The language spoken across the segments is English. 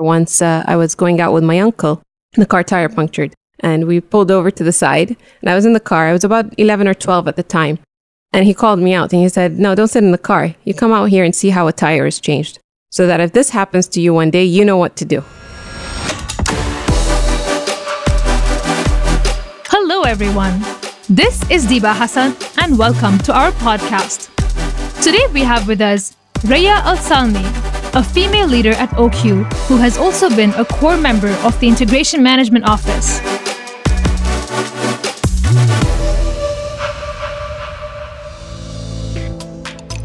Once uh, I was going out with my uncle, and the car tire punctured, and we pulled over to the side. And I was in the car. I was about 11 or 12 at the time. And he called me out and he said, No, don't sit in the car. You come out here and see how a tire is changed. So that if this happens to you one day, you know what to do. Hello, everyone. This is Deepa Hassan, and welcome to our podcast. Today we have with us Raiya Al Salmi, a female leader at OQ who has also been a core member of the Integration Management Office.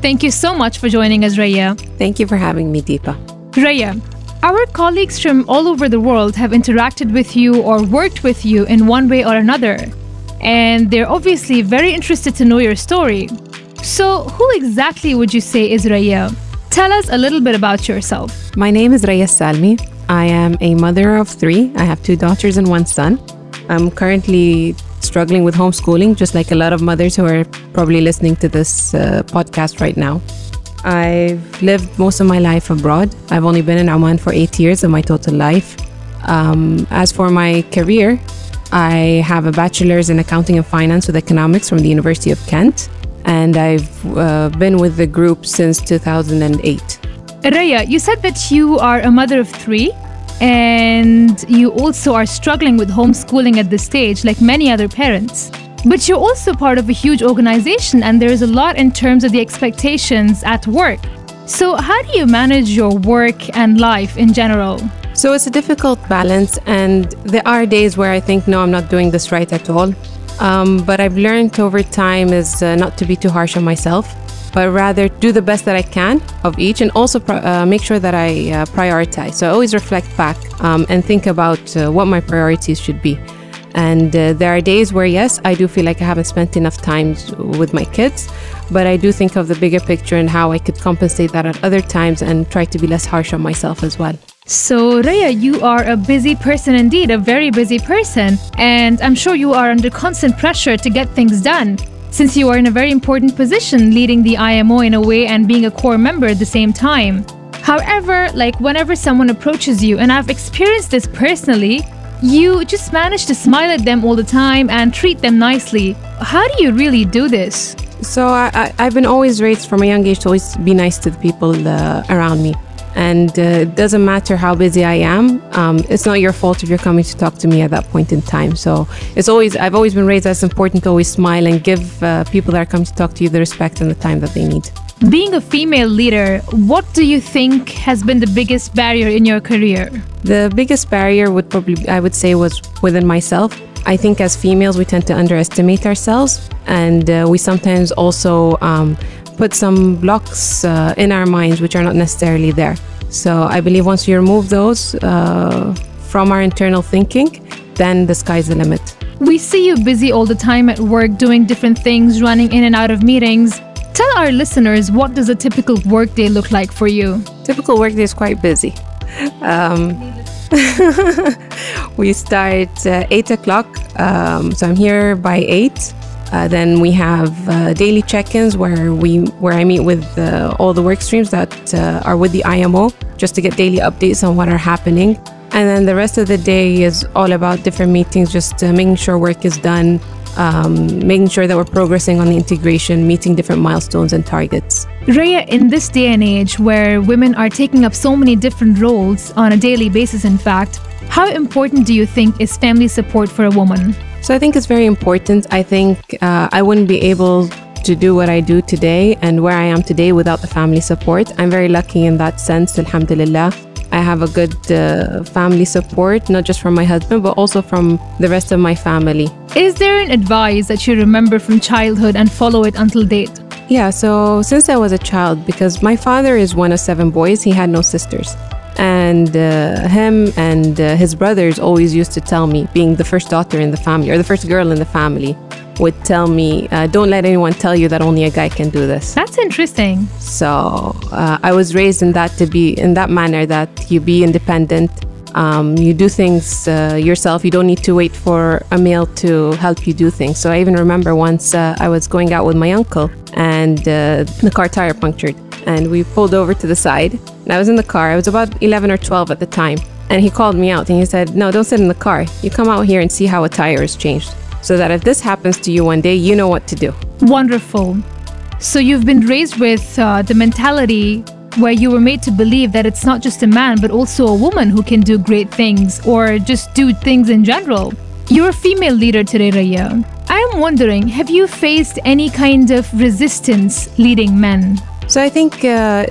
Thank you so much for joining us, Raiya. Thank you for having me, Deepa. Raiya, our colleagues from all over the world have interacted with you or worked with you in one way or another, and they're obviously very interested to know your story. So, who exactly would you say is Raiya? Tell us a little bit about yourself. My name is Raiya Salmi. I am a mother of three. I have two daughters and one son. I'm currently struggling with homeschooling, just like a lot of mothers who are probably listening to this uh, podcast right now. I've lived most of my life abroad. I've only been in Oman for eight years of my total life. Um, as for my career, I have a bachelor's in accounting and finance with economics from the University of Kent, and I've uh, been with the group since 2008. Raiya, you said that you are a mother of three and you also are struggling with homeschooling at this stage, like many other parents. But you're also part of a huge organization, and there is a lot in terms of the expectations at work. So, how do you manage your work and life in general? So, it's a difficult balance, and there are days where I think, no, I'm not doing this right at all. Um, but I've learned over time is uh, not to be too harsh on myself but rather do the best that I can of each and also uh, make sure that I uh, prioritize. So I always reflect back um, and think about uh, what my priorities should be. And uh, there are days where, yes, I do feel like I haven't spent enough time with my kids, but I do think of the bigger picture and how I could compensate that at other times and try to be less harsh on myself as well. So, Raiya, you are a busy person indeed, a very busy person, and I'm sure you are under constant pressure to get things done since you are in a very important position leading the IMO in a way and being a core member at the same time. However, like whenever someone approaches you, and I've experienced this personally, you just manage to smile at them all the time and treat them nicely. How do you really do this? So I, have been always raised from a young age to always be nice to the people uh, around me and uh, it doesn't matter how busy I am. Um, it's not your fault if you're coming to talk to me at that point in time. So it's always I've always been raised as important to always smile and give uh, people that are coming to talk to you the respect and the time that they need. Being a female leader, what do you think has been the biggest barrier in your career? The biggest barrier would probably I would say was within myself. I think as females we tend to underestimate ourselves, and uh, we sometimes also um, put some blocks uh, in our minds which are not necessarily there. So I believe once you remove those uh, from our internal thinking, then the sky's the limit. We see you busy all the time at work doing different things, running in and out of meetings. Tell our listeners what does a typical workday look like for you? Typical workday is quite busy. Um, we start uh, 8 o'clock, um, so I'm here by 8. Uh, then we have uh, daily check-ins where we where I meet with uh, all the work streams that uh, are with the IMO just to get daily updates on what are happening. And then the rest of the day is all about different meetings, just uh, making sure work is done, um, making sure that we're progressing on the integration, meeting different milestones and targets. Raiya, in this day and age where women are taking up so many different roles on a daily basis, in fact, how important do you think is family support for a woman? So I think it's very important. I think uh, I wouldn't be able to do what I do today and where I am today without the family support. I'm very lucky in that sense, alhamdulillah. I have a good uh, family support, not just from my husband, but also from the rest of my family. Is there an advice that you remember from childhood and follow it until date? Yeah, so since I was a child, because my father is one of seven boys, he had no sisters and uh, him and uh, his brothers always used to tell me being the first daughter in the family or the first girl in the family would tell me uh, don't let anyone tell you that only a guy can do this. That's interesting. So uh, i was raised in that to be in that manner that you be independent um, you do things uh, yourself. You don't need to wait for a male to help you do things. So i even remember once uh, i was going out with my uncle and the car tire punctured and we pulled over to the side. And I was in the car. I was about 11 or 12 at the time. And he called me out and he said, No, don't sit in the car. You come out here and see how a tire is changed. So that if this happens to you one day, you know what to do. Wonderful. So you've been raised with uh, the mentality where you were made to believe that it's not just a man, but also a woman who can do great things or just do things in general. You're a female leader today, Raiya. I am wondering, have you faced any kind of resistance leading men? So I think uh,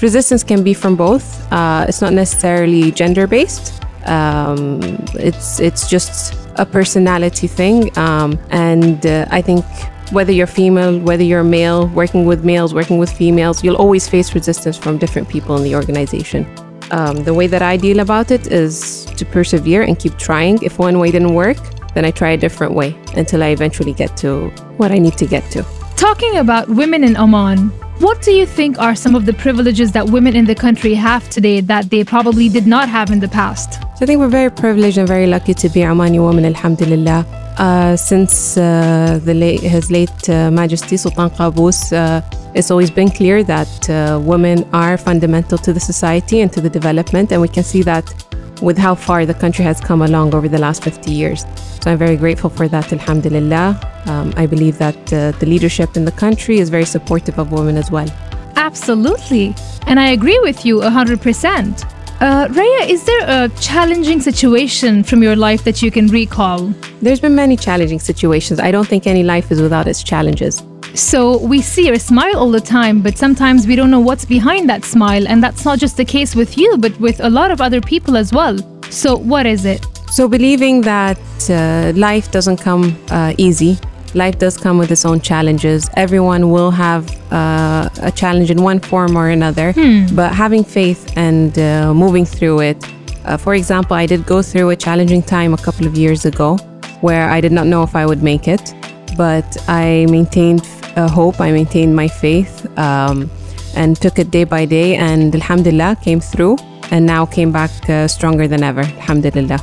resistance can be from both. Uh, it's not necessarily gender based. Um, it's it's just a personality thing, um, and uh, I think whether you're female, whether you're male, working with males, working with females, you'll always face resistance from different people in the organization. Um, the way that I deal about it is to persevere and keep trying. If one way didn't work, then I try a different way until I eventually get to what I need to get to. Talking about women in Oman, what do you think are some of the privileges that women in the country have today that they probably did not have in the past? I think we're very privileged and very lucky to be Omani women, alhamdulillah. Uh, since uh, the late, His late uh, Majesty Sultan Qaboos, uh, it's always been clear that uh, women are fundamental to the society and to the development, and we can see that with how far the country has come along over the last 50 years. So I'm very grateful for that, alhamdulillah. Um, I believe that uh, the leadership in the country is very supportive of women as well. Absolutely. And I agree with you 100%. Uh, Raiya, is there a challenging situation from your life that you can recall? There's been many challenging situations. I don't think any life is without its challenges. So we see your smile all the time, but sometimes we don't know what's behind that smile. And that's not just the case with you, but with a lot of other people as well. So, what is it? So, believing that uh, life doesn't come uh, easy, life does come with its own challenges. Everyone will have uh, a challenge in one form or another, hmm. but having faith and uh, moving through it. Uh, for example, I did go through a challenging time a couple of years ago where I did not know if I would make it, but I maintained uh, hope, I maintained my faith, um, and took it day by day, and Alhamdulillah came through and now came back uh, stronger than ever. Alhamdulillah.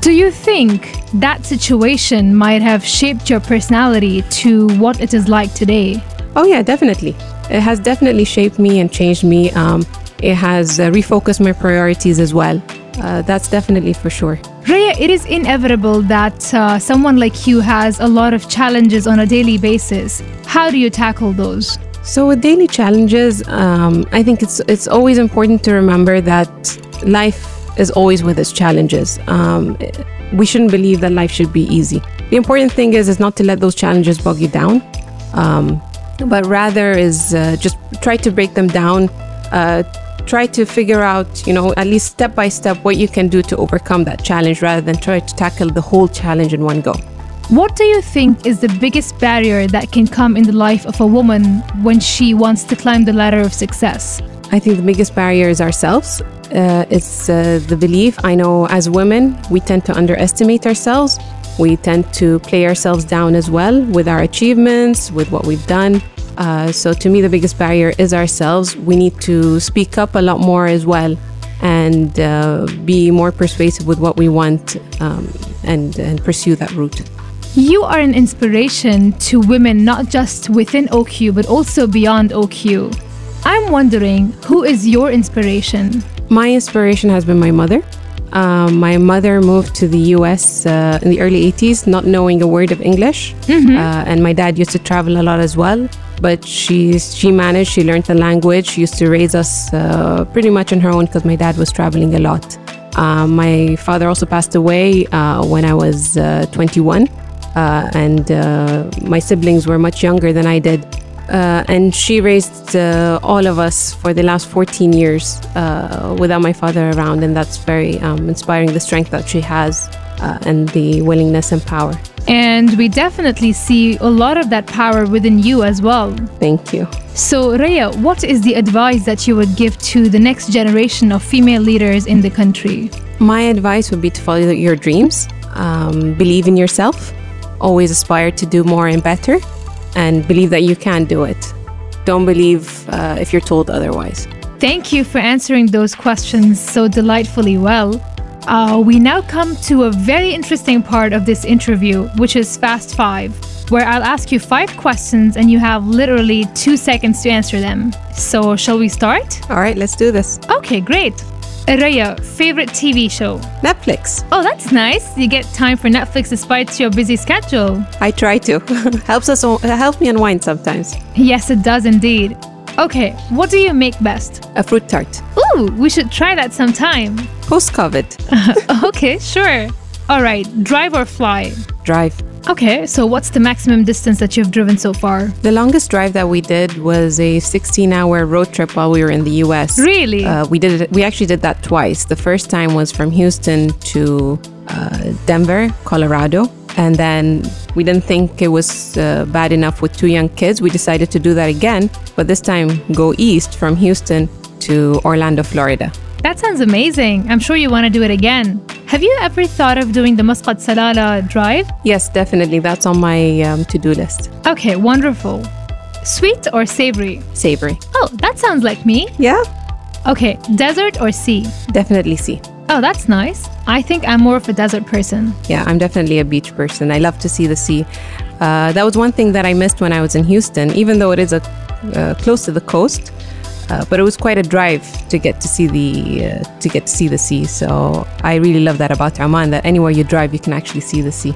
Do you think that situation might have shaped your personality to what it is like today? Oh, yeah, definitely. It has definitely shaped me and changed me. Um, it has uh, refocused my priorities as well. Uh, that's definitely for sure. Raiya, it is inevitable that uh, someone like you has a lot of challenges on a daily basis. How do you tackle those? So with daily challenges, um, I think it's it's always important to remember that life is always with its challenges. Um, we shouldn't believe that life should be easy. The important thing is is not to let those challenges bog you down, um, but rather is uh, just try to break them down. Uh, try to figure out, you know, at least step by step what you can do to overcome that challenge rather than try to tackle the whole challenge in one go. What do you think is the biggest barrier that can come in the life of a woman when she wants to climb the ladder of success? I think the biggest barrier is ourselves uh, it's uh, the belief. I know as women, we tend to underestimate ourselves. We tend to play ourselves down as well with our achievements, with what we've done. Uh, so, to me, the biggest barrier is ourselves. We need to speak up a lot more as well and uh, be more persuasive with what we want um, and, and pursue that route. You are an inspiration to women, not just within OQ, but also beyond OQ. I'm wondering, who is your inspiration? My inspiration has been my mother. Um, my mother moved to the US uh, in the early 80s, not knowing a word of English. Mm-hmm. Uh, and my dad used to travel a lot as well. But she, she managed, she learned the language. She used to raise us uh, pretty much on her own because my dad was traveling a lot. Um, my father also passed away uh, when I was uh, 21. Uh, and my siblings were much younger than I did. Uh, and she raised uh, all of us for the last 14 years uh, without my father around, and that's very um, inspiring the strength that she has uh, and the willingness and power. And we definitely see a lot of that power within you as well. Thank you. So, Raiya, what is the advice that you would give to the next generation of female leaders in the country? My advice would be to follow your dreams, um, believe in yourself, always aspire to do more and better and believe that you can do it. Don't believe uh, if you're told otherwise. Thank you for answering those questions so delightfully well. Uh, we now come to a very interesting part of this interview, which is Fast Five, where I'll ask you five questions and you have literally two seconds to answer them. So, shall we start? All right, let's do this. Okay, great. Raiya, favorite TV show? Netflix. Oh, that's nice. You get time for Netflix despite your busy schedule. I try to. Helps us help me unwind sometimes. Yes, it does indeed. Okay, what do you make best? A fruit tart. Ooh, we should try that sometime. Post COVID. okay, sure. All right, drive or fly? Drive. Okay, so what's the maximum distance that you've driven so far? The longest drive that we did was a 16-hour road trip while we were in the U.S. Really? Uh, we did it. We actually did that twice. The first time was from Houston to uh, Denver, Colorado, and then we didn't think it was uh, bad enough with two young kids. We decided to do that again, but this time go east from Houston to Orlando, Florida. That sounds amazing. I'm sure you want to do it again. Have you ever thought of doing the Muscat Salalah drive? Yes, definitely. That's on my um, to do list. Okay, wonderful. Sweet or savory? Savory. Oh, that sounds like me. Yeah, Okay, desert or sea? definitely sea. Oh, that's nice. I think I'm more of a desert person. Yeah, I'm definitely a beach person. I love to see the sea. Uh, that was one thing that I missed when I was in Houston, even though it is a uh, close to the coast. Uh, but it was quite a drive to get to see the uh, to get to see the sea. So I really love that about Oman. That anywhere you drive, you can actually see the sea.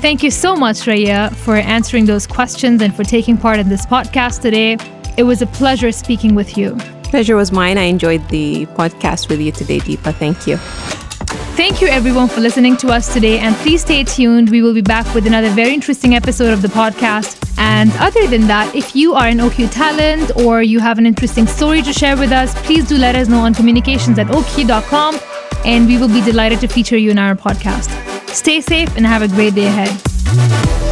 Thank you so much, Raiya, for answering those questions and for taking part in this podcast today. It was a pleasure speaking with you. Pleasure was mine. I enjoyed the podcast with you today, Deepa. Thank you. Thank you, everyone, for listening to us today. And please stay tuned. We will be back with another very interesting episode of the podcast. And other than that, if you are an OQ talent or you have an interesting story to share with us, please do let us know on communications at oq.com. And we will be delighted to feature you in our podcast. Stay safe and have a great day ahead.